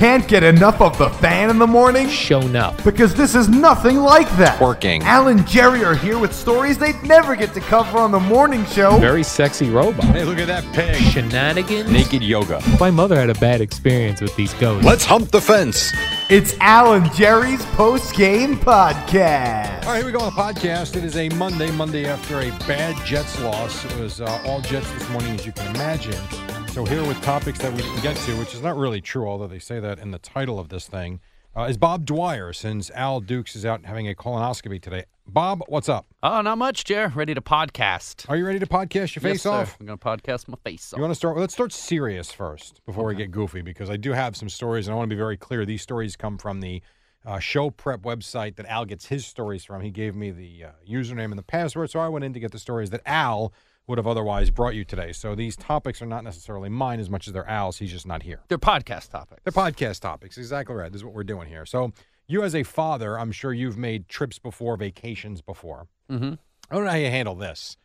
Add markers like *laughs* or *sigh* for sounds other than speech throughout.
Can't get enough of the fan in the morning? shown up. Because this is nothing like that. Working. Al and Jerry are here with stories they'd never get to cover on the morning show. Very sexy robot. Hey, look at that pig. Shenanigans. Naked yoga. My mother had a bad experience with these ghosts. Let's hump the fence. It's Al and Jerry's post game podcast. All right, here we go on the podcast. It is a Monday, Monday after a bad Jets loss. It was uh, all Jets this morning, as you can imagine. So here with topics that we didn't get to, which is not really true, although they say that in the title of this thing, uh, is Bob Dwyer, since Al Dukes is out having a colonoscopy today. Bob, what's up? Oh, not much, Jer. Ready to podcast. Are you ready to podcast your face yes, sir. off? I'm going to podcast my face off. You want to start? Let's start serious first before we get goofy because I do have some stories and I want to be very clear. These stories come from the uh, show prep website that Al gets his stories from. He gave me the uh, username and the password, so I went in to get the stories that Al would have otherwise brought you today. So these topics are not necessarily mine as much as they're Al's. He's just not here. They're podcast topics. They're podcast topics. Exactly right. This is what we're doing here. So you, as a father, I'm sure you've made trips before, vacations before. Mm-hmm. I don't know how you handle this.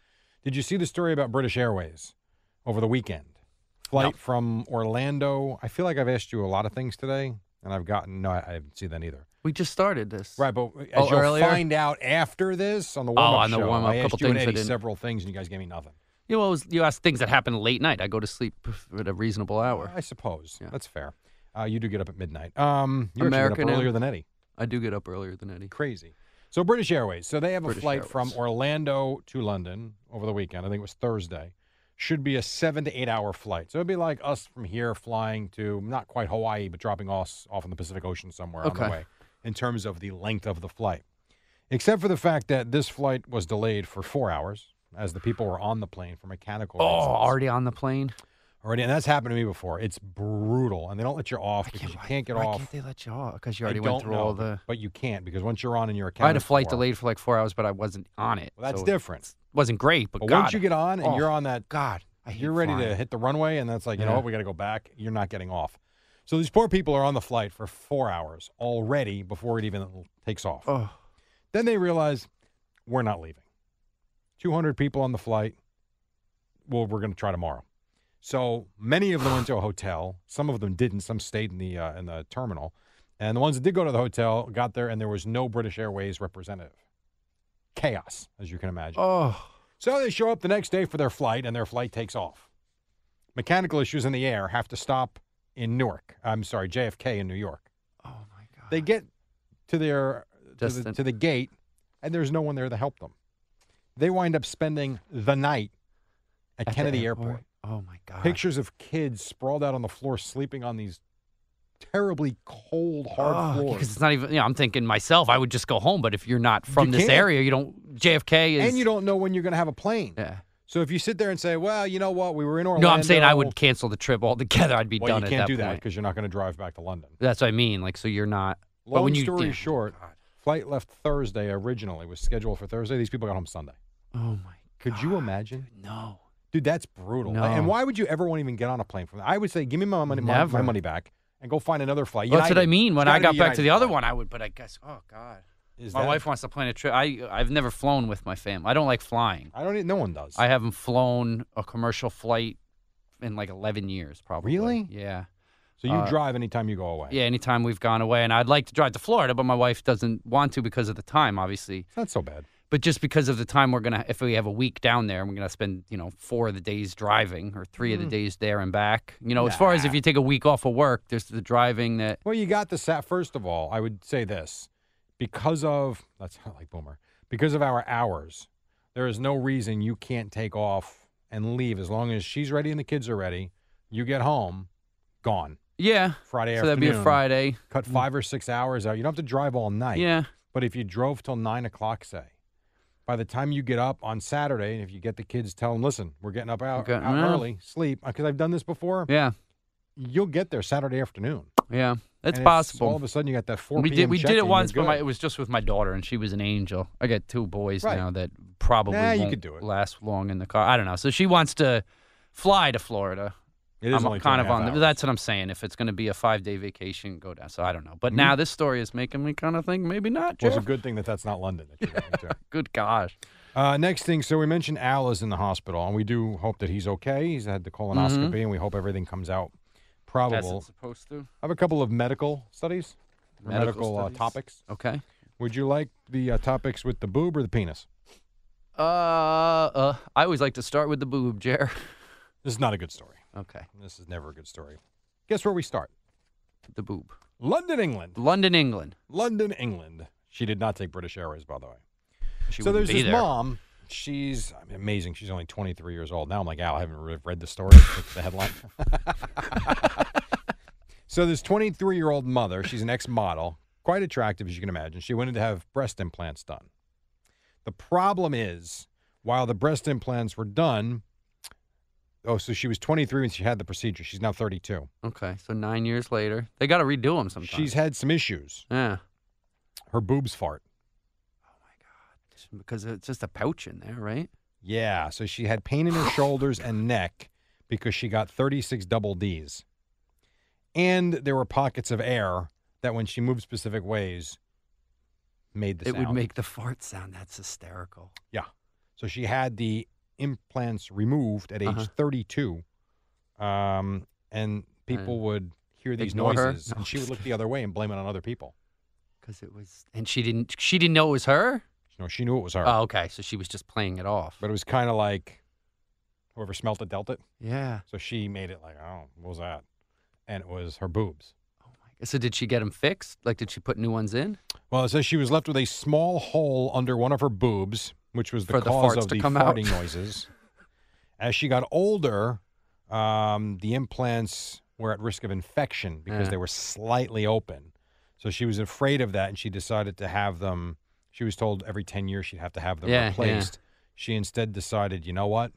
Did you see the story about British Airways over the weekend? Flight No. from Orlando. I feel like I've asked you a lot of things today, and I've gotten no. I, I haven't seen that either. We just started this. Right, but as Oh, you'll earlier? find out after this on the warm-up Oh, on the show, warm-up, I asked couple you and things I Eddie several things, and you guys gave me nothing. You, always you asked things that happen late night. I go to sleep *laughs* at a reasonable hour. I suppose Yeah. that's fair. Uh, you do get up at midnight. Um, you're American get up earlier than Eddie. I do get up earlier than Eddie. Crazy. So British Airways. So they have a British flight from Orlando to London over the weekend. I think it was Thursday. Should be a seven to eight hour flight. So it'd be like us from here flying to not quite Hawaii, but dropping us off in the Pacific Ocean somewhere on the way in terms of the length of the flight. Except for the fact that this flight was delayed for four hours as the people were on the plane for mechanical Oh, reasons. already on the plane? Already, and that's happened to me before. It's brutal, and they don't let you off because you can't get why off. can't they let you off? Because you already don't went through know, all the. but you can't because once you're on and you're I had a flight for- delayed for like four hours, but I wasn't on it. Well, that's so different. it wasn't great, but, But God, once you get on and oh, you're on that, God, I hate you're ready to hit the runway, and that's like, you know what, we got to go back. You're not getting off. So these poor people are on the flight for four hours already before it even takes off. Oh, Then they realize we're not leaving. 200 people on the flight. Well, we're going to try tomorrow. So many of them went to a hotel. Some of them didn't. Some stayed in the uh, in the terminal, and the ones that did go to the hotel got there, and there was no British Airways representative. Chaos, as you can imagine. oh, So they show up the next day for their flight, and their flight takes off. Mechanical issues in the air have to stop in Newark. I'm sorry, JFK in New York. oh my God. They get to their to the, to the gate, and there's no one there to help them. They wind up spending the night at, At Kennedy Airport. Oh my God. Pictures of kids sprawled out on the floor, sleeping on these terribly cold, hard Oh, floors. Because it's not even, you know, I'm thinking myself, I would just go home. But if you're not from this can't. area, you don't, JFK is. and you don't know when you're going to have a plane. Yeah. So if you sit there and say, "Well, you know what, we were in Orlando," No, I'm saying I would cancel the trip *laughs* altogether. I'd be Well, done you at can't that do that because you're not going to drive back to London. That's what I mean. Like, so you're not. but Long you, story yeah. short, oh, flight left Thursday originally was scheduled for Thursday. These people got home Sunday. Oh my. Could you imagine? No. Dude, that's brutal. No. And why would you ever want to even get on a plane from that? I would say, give me my money, my, my money back, and go find another flight. Well, that's what I mean. When I got back to the other flight. one, I would. But I guess. Oh God. Is my that- wife wants to plan a trip. I I've never flown with my family. I don't like flying. I don't. e- No one does. I haven't flown a commercial flight in like 11 years, probably. Really? Yeah. so you uh, drive anytime you go away. Yeah. Anytime we've gone away, and I'd like to drive to Florida, but my wife doesn't want to because of the time, obviously. It's not so bad. But just because of the time we're gonna, if we have a week down there, we're gonna spend, you know, four of the days driving or three of the days there and back. You know, as far as if you take a week off of work, there's the driving that. Well, you got the sat. First of all, I would say this: because of that's not like Boomer, because of our hours, there is no reason you can't take off and leave as long as she's ready and the kids are ready. You get home, gone. Yeah. Friday So that'd be a. Friday. Cut mm. five or six hours out. You don't have to drive all night. Yeah. But if you drove till nine o'clock, say, by the time you get up on Saturday, and if you get the kids, tell them, listen, we're getting up out, Okay, out well. early, sleep, uh, because I've done this before. Yeah. You'll get there Saturday afternoon. Yeah. It's And possible. all of a sudden, you got that four we did we did it once, but my, it was just with my daughter, and she was an angel. I got two boys Right. now that probably Nah, you won't could do it. last long in the car. I don't know. So she wants to fly to Florida. It is I'm only kind of on. The, that's what I'm saying. If it's going to be a five day vacation, go down. So I don't know. But Mhm. now this story is making me kind of think maybe not. Well, it's a good thing that that's not London. That you're going to. *laughs* Good gosh. Uh, next thing, so we mentioned Al is in the hospital, and we do hope that he's okay. He's had the colonoscopy, and we hope everything comes out As probable. it's supposed to. I have a couple of medical studies, or medical, Medical uh, topics. Okay. Would you like the uh, topics with the boob or the penis? Uh, uh, I always like to start with the boob, Jer. *laughs* This is not a good story. Okay. This is never a good story. Guess where we start? The boob. London, England. London, England. London, England. She did not take British Airways, by the way. She so wouldn't there's be this there. mom. She's amazing. She's only 23 years old now. I'm like, Al, I haven't re- read the story. The headline. *laughs* so this 23 year old mother, she's an ex model, quite attractive as you can imagine. She wanted to have breast implants done. The problem is, while the breast implants were done, oh, so she was 23 when she had the procedure. She's now 32. Okay, so nine years later, they got to redo them sometimes. She's had some issues. yeah, Her boobs fart. Because it's just a pouch in there, right? Yeah, so she had pain in her *laughs* shoulders and neck because she got 36 double Ds. And there were pockets of air that when she moved specific ways made the it sound. would make the fart sound. That's hysterical. Yeah. So she had the implants removed at age Uh-huh. 32. Um, and people And would hear these noises No. and she would look the other way and blame it on other people. Because it was, and she didn't. She didn't know it was her. No, she knew it was her. Oh, okay. So she was just playing it off. But it was kind of like whoever smelt it dealt it. yeah. So she made it like, oh, what was that? And it was her boobs. Oh my. So did she get them fixed? Like, did she put new ones in? Well, it says she was left with a small hole under one of her boobs, which was the For the cause farts of to the come out. farting noises. As she got older, um, the implants were at risk of infection because Yeah. they were slightly open. So she was afraid of that, and she decided to have them. She was told every ten years she'd have to have them Yeah, yeah. replaced. She instead decided, you know what?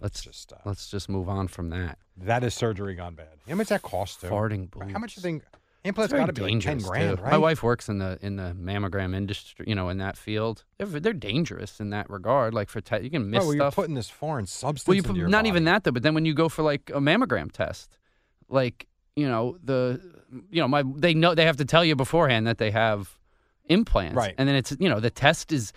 Let's Just uh, let's just move on from that. that is surgery gone bad. How much that cost? Too? Farting boobs. How much do you think? Implants got to be like ten grand, right? My wife works in the in the mammogram industry, you know, in that field. They're, they're dangerous in that regard. Like for te- you can miss Oh, well, you're putting this foreign substance well, you put, your not even that though. But then when you go for like a mammogram test, like you know the you know my they know they have to tell you beforehand that they have implants, Right. And then it's you know the test is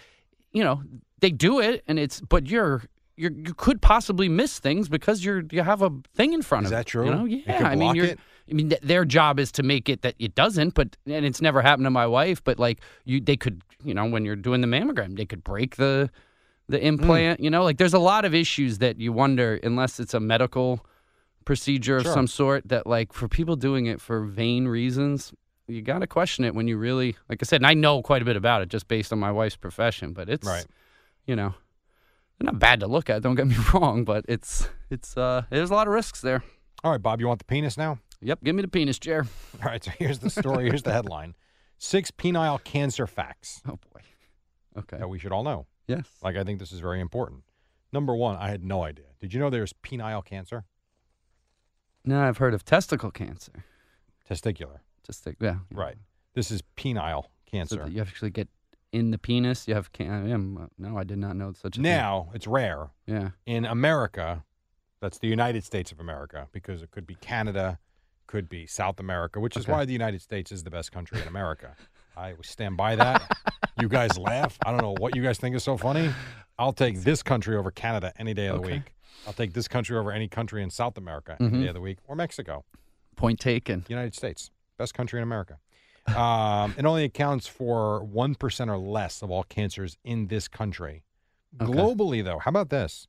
you know they do it and it's but you're. You're, you could possibly miss things because you're you have a thing in front Is of that you. You true? know? It Yeah, I mean, you're, it? I mean, th- their job is to make it that it doesn't, but and it's never happened to my wife. But like you, they could, you know, when you're doing the mammogram, they could break the the Hmm. implant. You know, like there's a lot of issues that you wonder, unless it's a medical procedure of Sure. some sort, that like for people doing it for vain reasons, you got to question it when you really, like I said, and I know quite a bit about it just based on my wife's profession. But it's, Right. you know, they're not bad to look at. Don't get *laughs* me wrong, but it's it's uh, there's a lot of risks there. All right, Bob, you want the penis now? Yep, give me the penis chair. All right, so here's the story. here's the headline *laughs* Six penile cancer facts Oh boy. Okay. that we should all know. Yes. Like, I think this is very important. Number one, I had no idea. Did you know there's penile cancer? No, I've heard of testicle cancer. Testicular. Just like yeah. Right. This is penile So cancer. that you actually get in the penis. You have can. No, I did not know such a now, it's rare. Yeah. In America, that's the United States of America, because it could be Canada, could be South America, which is Okay. why the United States is the best country in America. *laughs* I stand by that. you guys laugh. I don't know what you guys think is so funny. I'll take this country over Canada any day of the week. I'll take this country over any country in South America any Mhm. day of the week, or Mexico. Point taken. United States, best country in America. Um, it only accounts for 1% or less of all cancers in this country. Okay. Globally, though, how about this?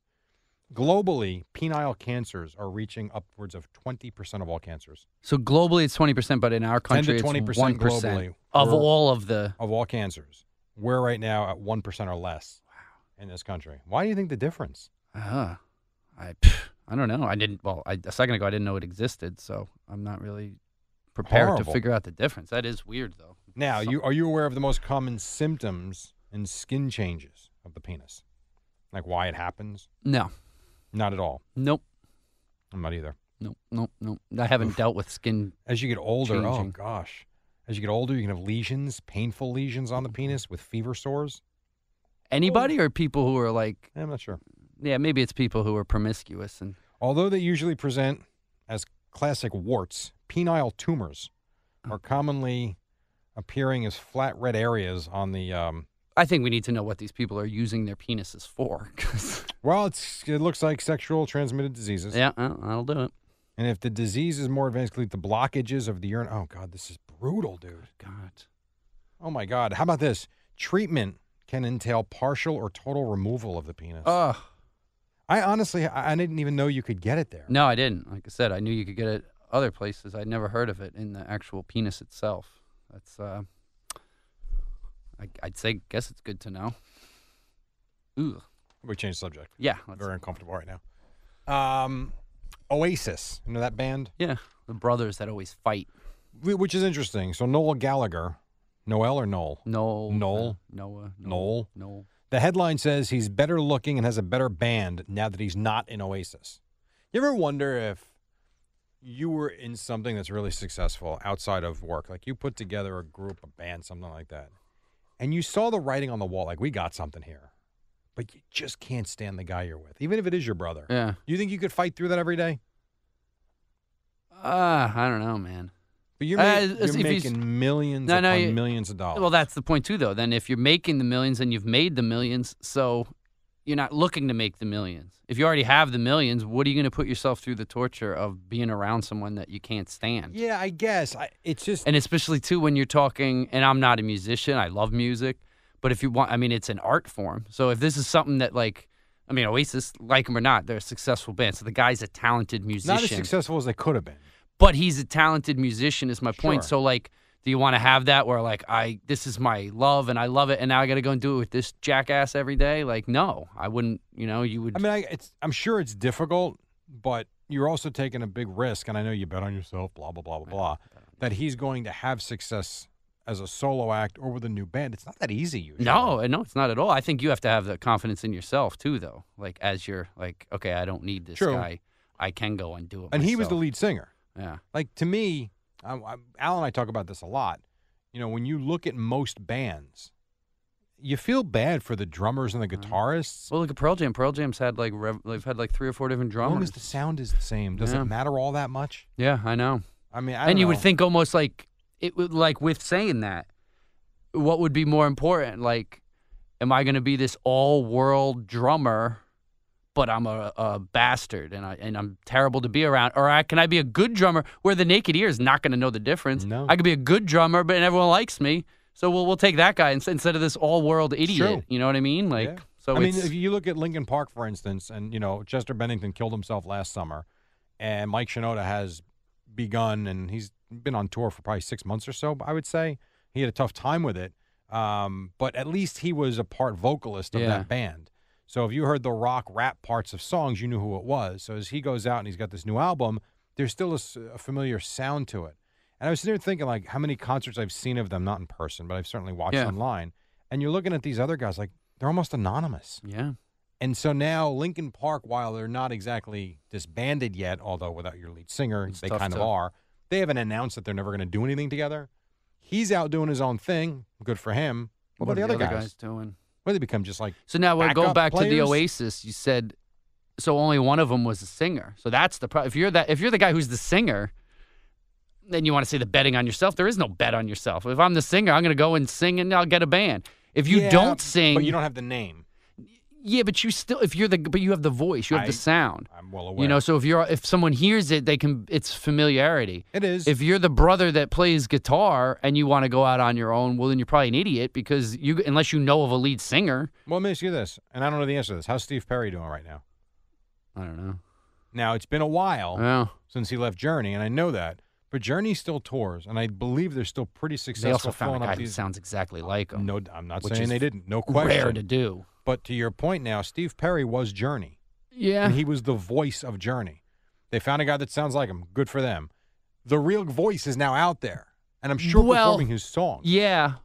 Globally, penile cancers are reaching upwards of 20% of all cancers. So globally, it's twenty percent, but in our 10 to country, 20% it's one percent globally. of all of the. Of all cancers. We're right now at 1% or less in this country. Why do you think the difference? Uh, I I don't know. I didn't. Well, I, a second ago I didn't know it existed, so I'm not really prepared Horrible. to figure out the difference. That is weird, though. Now, you are you aware of the most common symptoms and skin changes of the penis? Like why it happens? No, Not at all. nope, I'm not either. nope, nope, nope. I haven't dealt with skin. As you get older, oh Changing. gosh. As you get older, you can have lesions, painful lesions on the penis with fever sores. Anybody or people who are like, I'm not sure. yeah, maybe it's people who are promiscuous and Although they usually present as classic warts, penile tumors are commonly appearing as flat red areas on the. Um, I think we need to know what these people are using their penises for. 'cause- *laughs* well, it's it looks like sexual transmitted diseases. yeah, well, that'll do it. And if the disease is more advanced, lead to blockages of the urine. Oh God, this is brutal, dude. God. Oh my God. How about this? Treatment can entail partial or total removal of the penis. Ugh. I honestly, I didn't even know you could get it there. No, I didn't. Like I said, I knew you could get it other places. I'd never heard of it in the actual penis itself. That's, uh, I, I'd say, guess it's good to know. Ooh. We changed subject. Yeah. Very uncomfortable right now. Um, Oasis, you know that band, yeah. The brothers that always fight. Which is interesting. So Noel Gallagher, Noel or Noel? Noel. Noel? uh, Noah. Noel? Noel. The headline says he's better looking and has a better band now that he's not in Oasis. You ever wonder if you were in something that's really successful outside of work, like you put together a group, a band, something like that, and you saw the writing on the wall, like we got something here, but you just can't stand the guy you're with, even if it is your brother. Yeah. You think you could fight through that every day? Uh, I don't know, man. But you're, Uh, you're making millions No, no, you- millions of dollars. Well, that's the point too, though. Then if you're making the millions and you've made the millions, so you're not looking to make the millions. If you already have the millions, what are you going to put yourself through the torture of being around someone that you can't stand? yeah, I guess. I, it's just And especially too when you're talking. And I'm not a musician. I love music, but if you want, I mean, it's an art form. So if this is something that like, I mean, Oasis, like them or not, they're a successful band. So the guy's a talented musician. not as successful as they could have been. but he's a talented musician is my point so like do you want to have that where like i this is my love and i love it and now i gotta go and do it with this jackass every day like no i wouldn't you know you would I mean, I, it's, I'm sure it's difficult, but you're also taking a big risk, and I know you bet on yourself, blah blah blah blah blah. That he's going to have success as a solo act or with a new band. It's not that easy usually. no uh, no it's not at all i think you have to have the confidence in yourself too though like as you're like okay i don't need this True. guy i can go and do it and he was the lead singer. yeah Like to me, I, I, Al and I talk about this a lot. You know, when you look at most bands, you feel bad for the drummers and the mm-hmm. guitarists. well look at pearl jam pearl jam's had like rev- they've had like three or four different drummers. As long as the sound is the same, does Yeah. it matter all that much? yeah i know I mean, I and you would think almost like it would like with saying that what would be more important like am i going to be this all world drummer but i'm a, a bastard and i and i'm terrible to be around or I, can i be a good drummer where the naked ear is not going to know the difference No. i could be a good drummer but everyone likes me so we'll we'll take that guy instead of this all world idiot you know what i mean like Yeah. so I mean, if you look at Linkin Park, for instance, and you know Chester Bennington killed himself last summer, and Mike Shinoda has begun, and he's been on tour for probably six months or so. I would say he had a tough time with it, um, but at least he was a part vocalist of Yeah. that band. So if you heard the rock rap parts of songs, you knew who it was. So as he goes out and he's got this new album, there's still a familiar sound to it. And I was sitting there thinking, like, how many concerts I've seen of them, not in person, but I've certainly watched Yeah. online. And you're looking at these other guys, like, they're almost anonymous. yeah And so now Linkin Park, while they're not exactly disbanded yet, although without your lead singer, It's they kind of are, they haven't announced that they're never going to do anything together. He's out doing his own thing. Good for him. What, about are the other guys? guys doing They become just like, So now we'll go back to the? Oasis. You said so only one of them was a singer. So that's the problem. If you're that if you're the guy who's the singer, then you want to say the betting on yourself. There is no bet on yourself. If I'm the singer, I'm going to go and sing and I'll get a band. If you Yeah, don't sing, but you don't have the name. Yeah, but you still if you're the but you have the voice, you have I- the sound. I'm well aware. You know, so if you're if someone hears it, they can it's familiarity. it is. If you're the brother that plays guitar and you want to go out on your own, well then you're probably an idiot because you unless you know of a lead singer. well, let me ask you this, and I don't know the answer to this. How's Steve Perry doing right now? I don't know. Now it's been a while Well, since he left Journey, and I know that. But Journey still tours, and I believe they're still pretty successful. they also found a guy these- sounds exactly like him. No, I'm not saying they didn't. No question. Rare to do. But to your point now, Steve Perry was Journey. Yeah. and he was the voice of Journey. They found a guy that sounds like him. Good for them. The real voice is now out there, and I'm sure Well, performing his songs. Yeah.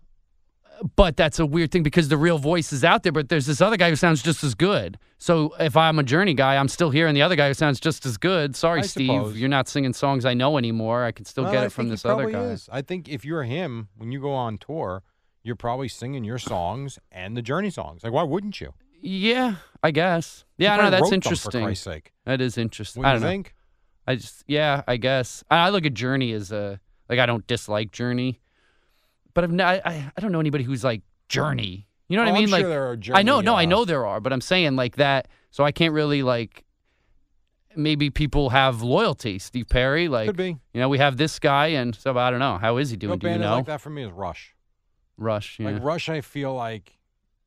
But that's a weird thing because the real voice is out there, but there's this other guy who sounds just as good. So if I'm a Journey guy, I'm still hearing the other guy who sounds just as good. Sorry, I Steve, suppose. you're not singing songs I know anymore. I can still get I it from think this other guy. is. I think if you're him, when you go on tour, you're probably singing your songs and the Journey songs. Like, why wouldn't you? Yeah, I guess. Yeah, I know that's interesting. For Christ's sake, That is interesting. what I do don't you know. think? I just yeah, I guess. I, I look at Journey as a like I don't dislike Journey, but I've not, I I don't know anybody who's like Journey. You know what Oh, I I'm mean? sure like there are I know, Journey, no, I uh, know there are, but I'm saying like that. So I can't really like. Maybe people have loyalty. Steve Perry, like Could be. you know, we have this guy, and so I don't know how is he You doing? Do you band know? like that for me is Rush. Rush, yeah. Like Rush, I feel like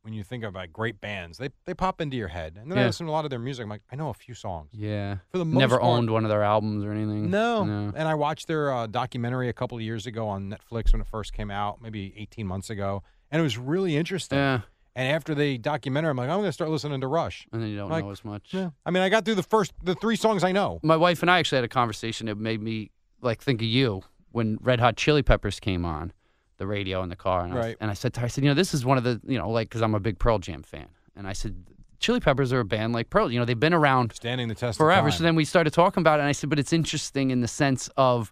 when you think about great bands, they they pop into your head, and then I Yeah. listen to a lot of their music. I'm like, I know a few songs. yeah. For the most Never part- owned one of their albums or anything. No. No. And I watched their uh, documentary a couple of years ago on Netflix when it first came out, maybe 18 months ago, and it was really interesting. Yeah. And after the documentary, I'm like, I'm going to start listening to Rush. And then you don't Like, know as much. Yeah. I mean, I got through the first, the three songs I know. my wife and I actually had a conversation that made me like think of you when Red Hot Chili Peppers came on the radio in the car, and, I, was- and I said to her, I said, you know, this is one of the, you know, like because I'm a big Pearl Jam fan, and I said, Chili Peppers are a band like Pearl, you know, they've been around Standing the test forever. So then we started talking about it, and I said, but it's interesting in the sense of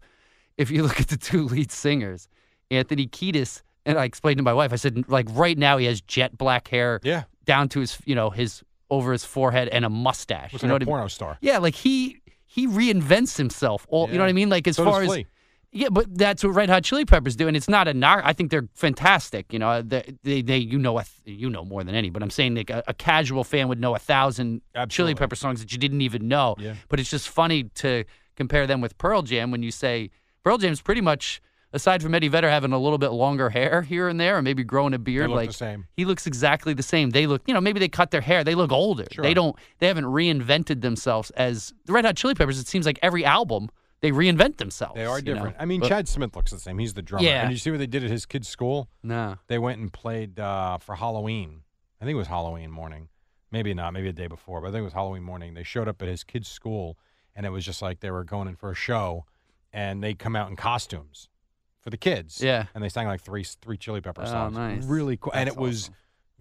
if you *laughs* look at the two lead singers, Anthony Kiedis, and I explained to my wife, I said, like right now he has jet black hair yeah. down to his, you know, his over his forehead and a mustache. Looks you know like a what I mean? porno star. Yeah, like he he reinvents himself. All you know what I mean? Like as So far as Flea. Yeah, but that's what Red Hot Chili Peppers do, and it's not a knock. I think they're fantastic. You know, uh, they they, they you know a th- you know more than any, but I'm saying like a, a casual fan would know a thousand Chili Pepper songs that you didn't even know. Yeah. But it's just funny to compare them with Pearl Jam when you say Pearl Jam's pretty much. Aside from Eddie Vedder having a little bit longer hair here and there, or maybe growing a beard, like the same. he looks exactly the same. They look, you know, maybe they cut their hair. They look older. Sure. They don't. They haven't reinvented themselves as the Red Hot Chili Peppers. It seems like every album they reinvent themselves. They are you know? different. I mean, But- Chad Smith looks the same. He's the drummer. Yeah. And you see what they did at his kid's school? No. They went and played uh, for Halloween. I think it was Halloween morning. Maybe not. Maybe a day before. But I think it was Halloween morning. They showed up at his kid's school, and it was just like they were going in for a show, and they come out in costumes for the kids. Yeah. And they sang like three three Chili Pepper songs. Oh, songs. nice. Really cool. and That's it was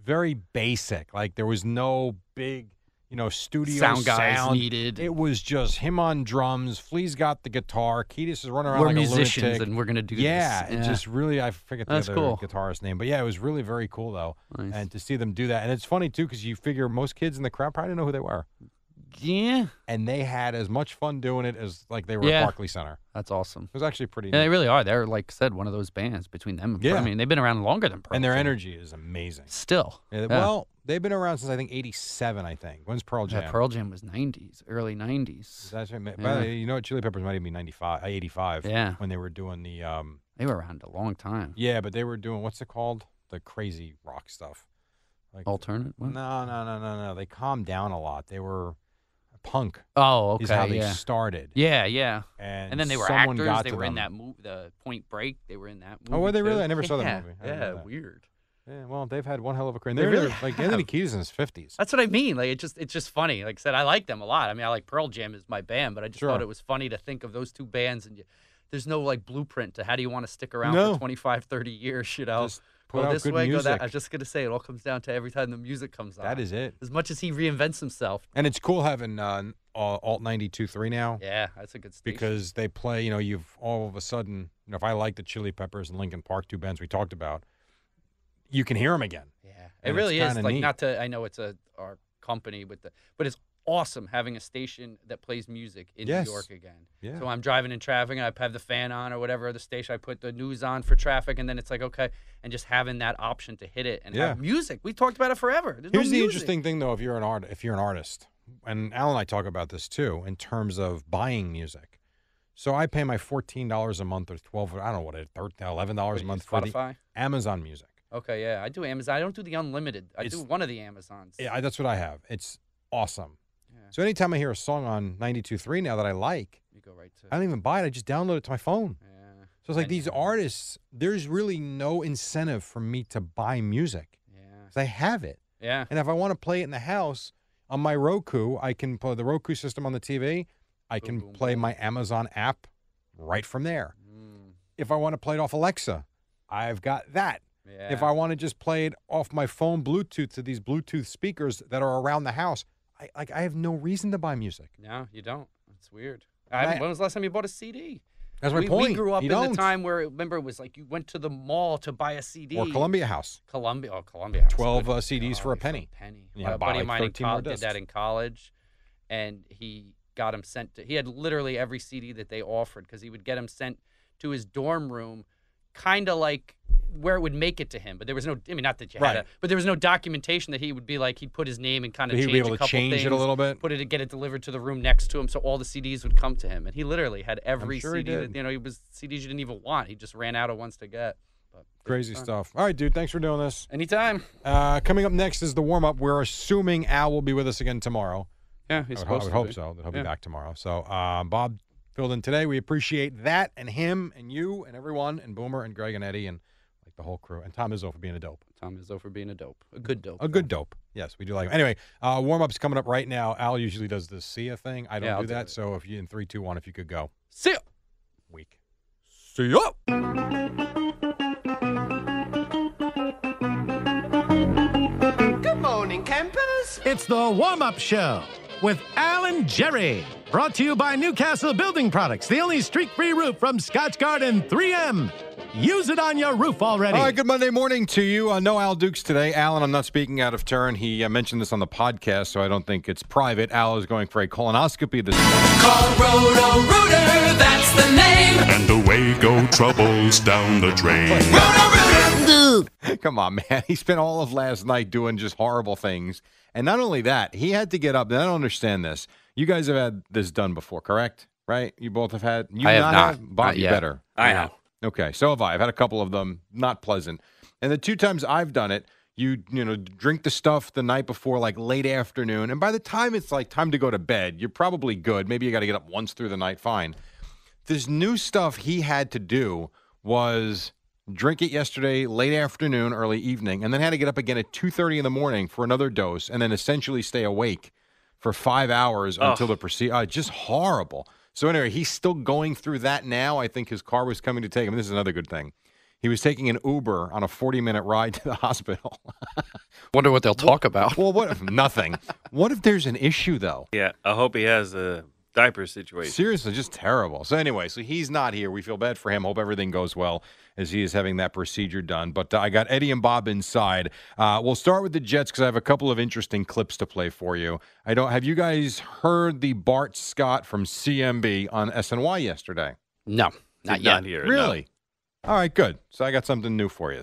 very basic. Like there was no big, you know, studio Sound guys sound. needed. It was just him on drums. Flea's got the guitar. Kiedis is running around We're like musicians a lunatic. and we're gonna do yeah, this. it just really I forget the That's other cool. guitarist name, but yeah, it was really very cool though, Nice. and to see them do that, and it's funny too because you figure most kids in the crowd probably didn't know who they were, yeah, and they had as much fun doing it as like they were Yeah. at Barclay Center. that's awesome. It was actually pretty. Yeah, they really are. They're like I said one of those bands between them. And Pearl. Yeah. I mean they've been around longer than Pearl and their energy is amazing. Still. Yeah, Yeah. Well, they've been around since I think '87. I think when's Pearl Jam? Yeah, Pearl Jam was '90s, early '90s. That's right. By the Yeah. way, you know what? Chili Peppers might even be 95, uh, 85. Yeah. When they were doing the um, They were around a long time. yeah, but they were doing what's it called? The crazy rock stuff. Like Alternate. What? No, no, no, no, no. They calmed down a lot. They were punk. Oh, okay. Is how they yeah. started. yeah, yeah. And, And then they were actors. Got They were in that movie, the Point Break. They were in that movie. Oh, were they too. really? I never saw that Yeah, movie. Yeah, weird. Yeah, well, they've had one hell of a career. They They're really like Anthony. Kiedis in his fifties. That's what I mean. Like it just it's just funny. Like I said, I like them a lot. I mean, I like Pearl Jam is my band, but I just Sure. thought it was funny to think of those two bands and you, there's no like blueprint to how do you want to stick around No. for 25, 30 years, you know? Just go this way, music. go that. I was just gonna say it all comes down to every time the music comes on. That is it. as much as he reinvents himself. And it's cool having uh, uh, Alt 92.3 now Yeah, that's a good station. because they play. You know, you've all of a sudden. You know, if I like the Chili Peppers and Linkin Park, two bands we talked about, you can hear them again. Yeah, it really is. Like neat. not to, I know it's a our company with the, but it's awesome having a station that plays music in Yes. New York again. Yeah. So I'm driving in traffic and I have the fan on or whatever the station. I put the news on for traffic, and then it's like okay, and just having that option to hit it and Yeah. have music. We talked about it forever. There's Here's no the interesting thing, though, if you're an art, if you're an artist, and Al and I talk about this too, in terms of buying music. So I pay my fourteen dollars a month or twelve, I don't know what it, eleven dollars a month for the Spotify. Amazon Music. Okay, yeah, I do Amazon. I don't do the unlimited. I do one of the Amazons. Yeah, I, that's what I have. It's awesome. Yeah. So anytime I hear a song on 92.3 now that I like, You go right to. I don't even buy it. I just download it to my phone. yeah. So it's like these artists, there's really no incentive for me to buy music Yeah. 'cause I have it. Yeah. And if I want to play it in the house, On my Roku, I can play the Roku system on the TV. I can boom, play boom. my Amazon app right from there. Mm, If I want to play it off Alexa, I've got that. If. I want to just play it off my phone Bluetooth to these Bluetooth speakers that are around the house, I like I have no reason to buy music. No, you don't. It's weird. I when was the last time you bought a CD? That's my we, point. We grew up You in don't. the time where remember it was like you went to the mall to buy a CD. or Columbia House. Columbia, oh Columbia. House, 12, uh, CDs for a penny. penny. Yeah, a buddy like of mine in 13 more college did that in college, and he got him sent. To, he had literally every CD that they offered because he would get him sent to his dorm room, kind of like where it would make it to him. But there was no. I mean, not that you had Right. it, but there was no documentation that he would be like he'd put his name and kind of change be able a to couple change it a little bit. Put it, to get it delivered to the room next to him, so all the CDs would come to him, and he literally had every sure CD. That, you know, he was CDs you didn't even want. He just ran out of ones to get. But Crazy stuff. All right, dude. Thanks for doing this. Anytime. Uh, coming up next is the warm up. We're assuming Al will be with us again tomorrow. Yeah, he's I would, ho- I would hope be. so. That he'll Yeah. be back tomorrow. So uh, Bob filled in today. We appreciate that and him and you and everyone and Boomer and Greg and Eddie and like the whole crew and Tom Izzo for being a dope. Tom Izzo for being a dope, a good dope. A good dope. Yes, we do like him. Anyway, uh, warm up's coming up right now. Al usually does the Sia thing. I don't Yeah, I'll do do that. So if you in three, two, one, if you could go. See ya. Week. See ya. Good morning, campers. It's the warm up show with Alan Jerry. Brought to you by Newcastle Building Products, the only streak free roof from Scotchgard 3M. Use it on your roof already. All right, good Monday morning to you. Uh, no Al Dukes today. Alan, I'm not speaking out of turn. He uh, mentioned this on the podcast, so I don't think it's private. Al is going for a colonoscopy this morning. Call Roto Rooter, that's the name. and away go troubles down the drain. *laughs* Come on, man. He spent all of last night doing just horrible things. And not only that, he had to get up. And I don't understand this. You guys have had this done before, correct? Right? You both have had. You I have not. had? Bob, Not you better. I have. Okay, so have I. I've had a couple of them, not pleasant. And the two times I've done it, you you know drink the stuff the night before, like late afternoon, and by the time it's like time to go to bed, you're probably good. Maybe you got to get up once through the night, fine. This new stuff he had to do was drink it yesterday late afternoon, early evening, and then had to get up again at two thirty in the morning for another dose, and then essentially stay awake for five hours until the procedure. Uh, just horrible. So anyway, he's still going through that now. I think his car was coming to take him. This is another good thing. He was taking an Uber on a 40 minute ride to the *laughs* hospital. Wonder what they'll talk about. well, what if nothing? *laughs* What if there's an issue though? Yeah, I hope he has a diaper situation. Seriously, just terrible. So anyway, so he's not here. We feel bad for him. Hope everything goes well as he is having that procedure done. But uh, I got Eddie and Bob inside. Uh, we'll start with the Jets because I have a couple of interesting clips to play for you. I don't. Have you guys heard the Bart Scott from CMB on SNY yesterday? No, not Did yet. not hear it, no. Really? All right, good. So I got something new for you.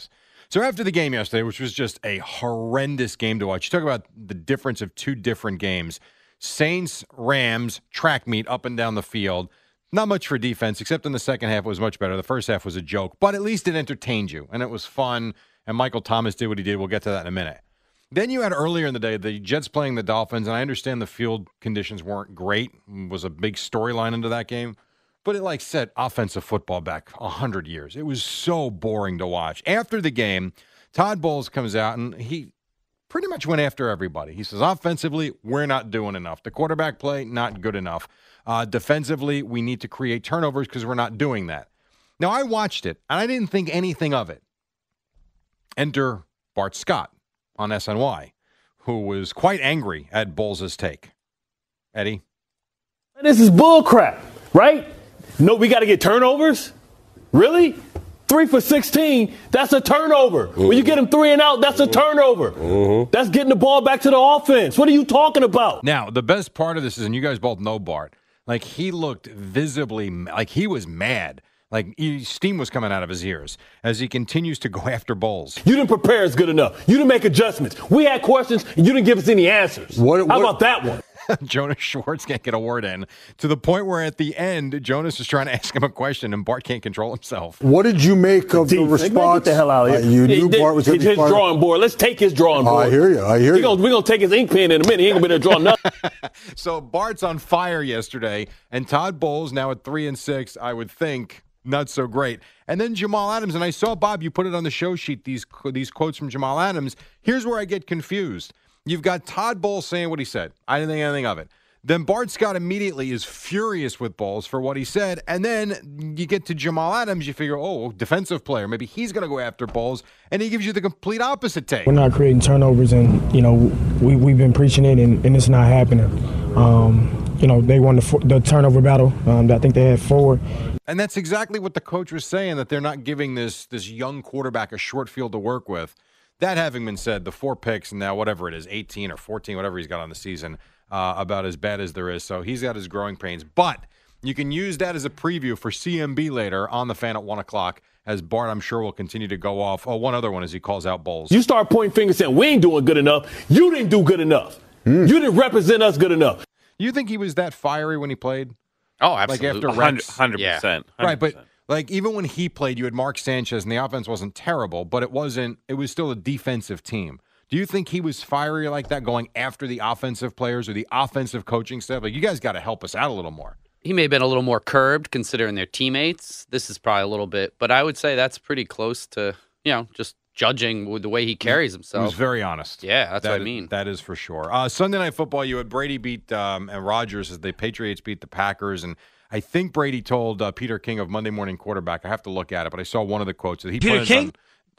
So after the game yesterday, which was just a horrendous game to watch, you talk about the difference of two different games. Saints Rams track meet up and down the field. Not much for defense, except in the second half it was much better. The first half was a joke, but at least it entertained you and it was fun. And Michael Thomas did what he did. We'll get to that in a minute. Then you had earlier in the day the Jets playing the Dolphins, and I understand the field conditions weren't great. Was a big storyline into that game, but it like set offensive football back hundred years. It was so boring to watch. After the game, Todd Bowles comes out and he pretty much went after everybody. He says, offensively, we're not doing enough. The quarterback play, not good enough. Uh, defensively, we need to create turnovers because we're not doing that. Now, I watched it and I didn't think anything of it. Enter Bart Scott on SNY, who was quite angry at Bowles' take. Eddie? This is bullcrap, right? No, we got to get turnovers? Really? Three for 16, that's a turnover. When you get them three and out, that's a turnover. That's getting the ball back to the offense. What are you talking about? Now, the best part of this is, and you guys both know Bart, like he looked visibly, like he was mad. Like he, steam was coming out of his ears as he continues to *laughs* go after Bowles. You didn't prepare us good enough. You didn't make adjustments. We had questions, and you didn't give us any answers. What- How about that one? *laughs* Jonas Schwartz can't get a word in to the point where at the end, Jonas is trying to ask him a question and Bart can't control himself. What did you make of the response? Get the hell out of Uh, you knew His- Bart was going to his be fired. drawing board. Let's take his drawing Oh, board. I hear you. I hear We're you. gonna, we gonna take his ink pen in a minute. He ain't gonna be able to draw nothing. *laughs* *laughs* So Bart's on fire yesterday, and Todd Bowles now at three and six. I would think not so great. And then Jamal Adams, and I saw Bob. You put it on the show sheet. These these quotes from Jamal Adams. Here's where I get confused. You've got Todd Bowles saying what he said. I didn't think anything of it. Then Bart Scott immediately is furious with Bowles for what he said. And then you get to Jamal Adams, you figure, oh, defensive player. Maybe he's going to go after Bowles. And he gives you the complete opposite take. We're not creating turnovers, and you know we we've been preaching it, and, and it's not happening. Um, you know they won the, the turnover battle. Um, I think they had four. And that's exactly what the coach was saying that they're not giving this this young quarterback a short field to work with. That having been said, the four picks and now whatever it is, 18 or 14, whatever he's got on the season, uh, about as bad as there is. So he's got his growing pains. But you can use that as a preview for CMB later on the fan at one o'clock. As Bart, I'm sure, will continue to go off. Oh, one other one as he calls out Bowles. You start pointing fingers saying we ain't doing good enough. You didn't do good enough. You didn't represent us good enough. You think he was that fiery when he played? Oh, absolutely. Like absolutely. after Rex? 100%. Right, but like even when he played, you had Mark Sanchez, and the offense wasn't terrible, but it wasn't. It was still a defensive team. Do you think he was fiery like that, going after the offensive players or the offensive coaching staff? Like you guys got to help us out a little more. he may have been a little more curbed considering their teammates. This is probably a little bit, but I would say that's pretty close to you know just judging with the way he carries He himself. was very honest. Yeah, that's what I That- mean. That is for sure. Uh, Sunday Night Football, you had Brady beat um, and Rodgers as the Patriots beat the Packers, and I think Brady told uh, Peter King of Monday Morning Quarterback. I have to look at it, but I saw one of the quotes that he Peter plans King?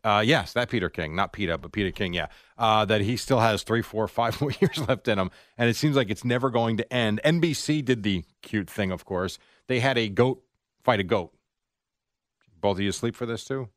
On, uh, yes, that Peter King, not Peter, but Peter King. Yeah, uh, that he still has three, four, five *laughs* more years left in him, and it seems like it's never going to end. NBC did the cute thing, of course. They had a goat fight a goat. Both of you sleep for this too?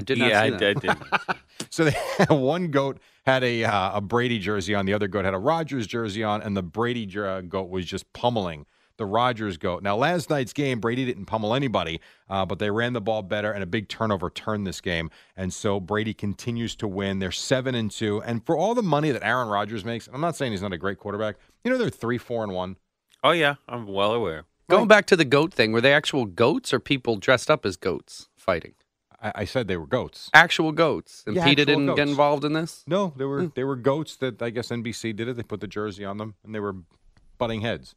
I did not yeah, see I, that. I did. *laughs* *laughs* So they had, one goat had a uh, a Brady jersey on, the other goat had a Rodgers jersey on, and the Brady uh, goat was just pummeling the Rodgers goat. Now, last night's game, Brady didn't pummel anybody, uh, but they ran the ball better, and a big turnover turned this game, and so Brady continues to win. They're seven and two, and for all the money that Aaron Rodgers makes, I'm not saying he's not a great quarterback. You know, they're three, four, and one. Oh, yeah, I'm well aware. Going back to the goat thing, were they actual goats or people dressed up as goats fighting? I, I said they were goats. Actual goats. And Yeah, PETA didn't get involved in this? No, they were they were goats that I guess NBC did it. They put the jersey on them, and they were butting heads.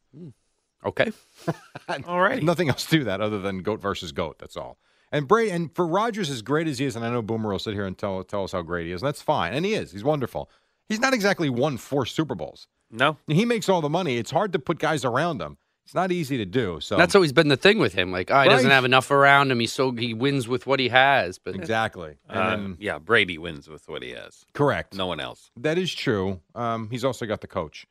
Okay. *laughs* All right. Nothing else to do that other than goat versus goat. That's all. And Bray and for Rodgers, as great as he is, and I know Boomer will sit here and tell tell us how great he is. And that's fine, and he is. He's wonderful. He's not exactly won four Super Bowls. No. He makes all the money. It's hard to put guys around him. It's not easy to do. So That's always been the thing with him. Like, oh, he doesn't have enough around him. He's so he wins with what he has. But *laughs* exactly. And Uh, then, yeah, Brady wins with what he has. correct. No one else. That is true. Um, he's also got the coach,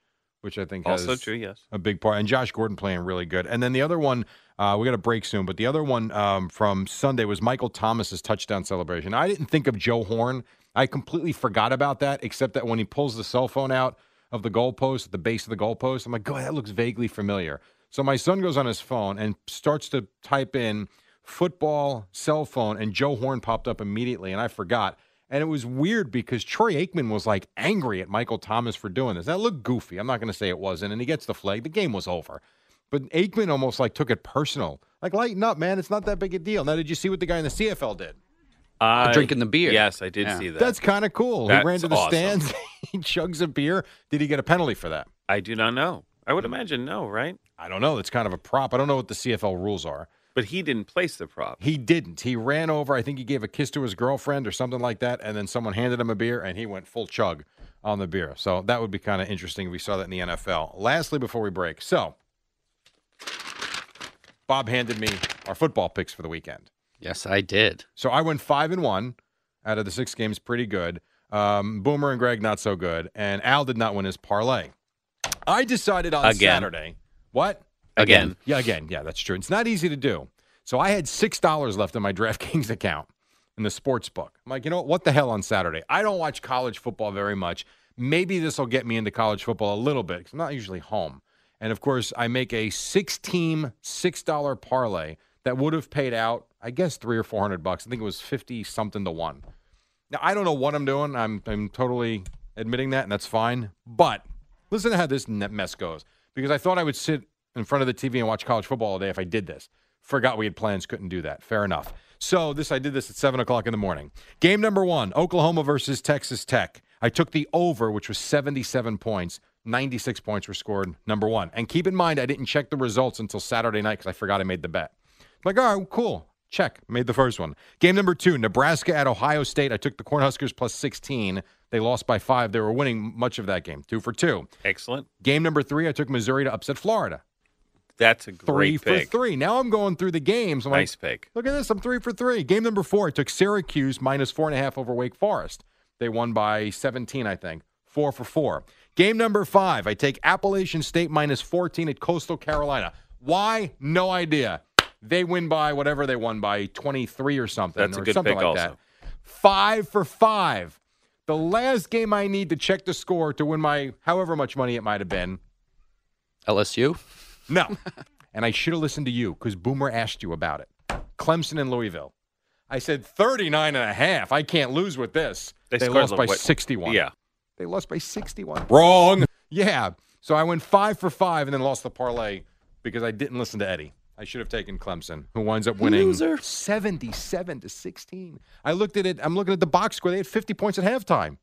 which I think Also true, yes. a big part. And Josh Gordon playing really good. And then the other one, uh, we got a break soon, but the other one um, from Sunday was Michael Thomas's touchdown celebration. I didn't think of Joe Horn. I completely forgot about that, except that when he pulls the cell phone out of the goalpost at the base of the goalpost, I'm like, God, that looks vaguely familiar. So my son goes on his phone and starts to type in football cell phone, and Joe Horn popped up immediately, and I forgot. And it was weird because Troy Aikman was like angry at Michael Thomas for doing this. That looked goofy. I'm not going to say it wasn't. And he gets the flag. The game was over. But Aikman almost like took it personal. Like, lighten up, man. It's not that big a deal. Now, did you see what the guy in the CFL did? I- drinking the beer. Yes, I did Yeah. see that. That's kind of cool. he ran to the awesome. stands. *laughs* he chugs a beer. Did he get a penalty for that? I do not know. I would imagine no, right? I don't know. It's kind of a prop. I don't know what the CFL rules are. But he didn't place the prop. He didn't. He ran over. I think he gave a kiss to his girlfriend or something like that, and then someone handed him a beer, and he went full chug on the beer. So that would be kind of interesting. if We saw that in the NFL. Lastly, before we break, so Bob handed me our football picks for the weekend. yes, I did. So I went five and one out of the six games, pretty good. Um, Boomer and Greg not so good, and Al did not win his parlay. I decided on Again. Saturday. What? Again. Yeah, again. Yeah, that's true. It's not easy to do. So I had six dollars left in my *laughs* DraftKings account in the sports book. I'm like, you know what? What the hell on Saturday? I don't watch college football very much. Maybe this will get me into college football a little bit because I'm not usually home. And of course, I make a six-team, six-dollar parlay that would have paid out, I guess, three or four hundred bucks. I think it was fifty something to one. Now I don't know what I'm doing. I'm I'm totally admitting that, and that's fine. But listen to how this mess goes. Because I thought I would sit in front of the TV and watch college football all day if I did this. Forgot we had plans, couldn't do that. Fair enough. So this I did this at seven o'clock in the morning. Game number one: Oklahoma versus Texas Tech. I took the over, which was 77 points. 96 points were scored. Number one. And keep in mind, I didn't check the results until Saturday night because I forgot I made the bet. Like, all right, cool. Check. Made the first one. Game number two, Nebraska at Ohio State. I took the Cornhuskers plus 16. They lost by five. They were winning much of that game. Two for two. Excellent. Game number three, I took Missouri to upset Florida. That's a Three great for three. Now I'm going through the games. I'm Nice like, pick. look at this. I'm three for three. Game number four, I took Syracuse minus four and a half over Wake Forest. They won by 17, I think. Four for four. Game number five, I take Appalachian State minus 14 at Coastal Carolina. Why? No idea. They win by whatever they won by 23 or something. That's a or good something pick like also. that. Five for five. The last game I need to check the score to win my however much money it might have been. LSU. No. and I should have listened to you because Boomer asked you about it. Clemson and Louisville. I said 39 and a half. I can't lose with this. They They, lost by what- 61. yeah. They lost by 61. Wrong. Yeah. So I went five for five and then lost the parlay because I didn't listen to Eddie. I should have taken Clemson, who winds up winning Loser. 77 to 16. I looked at it. I'm looking at the box score. They had 50 points at halftime.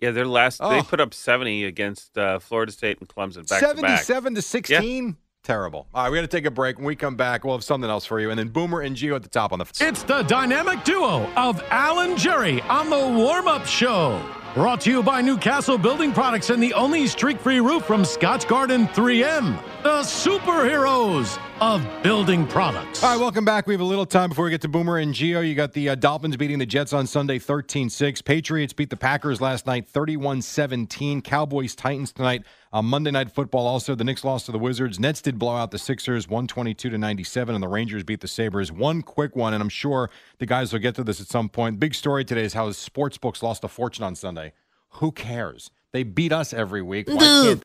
Yeah, their last Oh. they put up 70 against uh, Florida State and Clemson back to back. 77 to 16. Terrible. All right, we got to take a break. When we come back, we'll have something else for you. And then Boomer and Gio at the top on the. It's the dynamic duo of Alan Jerry on the warm up show. Brought to you by Newcastle Building Products and the only streak free roof from Scotchgard 3M. The superheroes of building products. All right, welcome back. We have a little time before we get to Boomer and Gio. You got the uh, Dolphins beating the Jets on Sunday 13 6. Patriots beat the Packers last night 31 17. Cowboys Titans tonight on Monday Night Football. Also, the Knicks lost to the Wizards. Nets did blow out the Sixers 122 to 97, and the Rangers beat the Sabres. One quick one, and I'm sure the guys will get to this at some point. Big story today is how sports books lost a fortune on Sunday. Who cares? They beat us every week. Why can't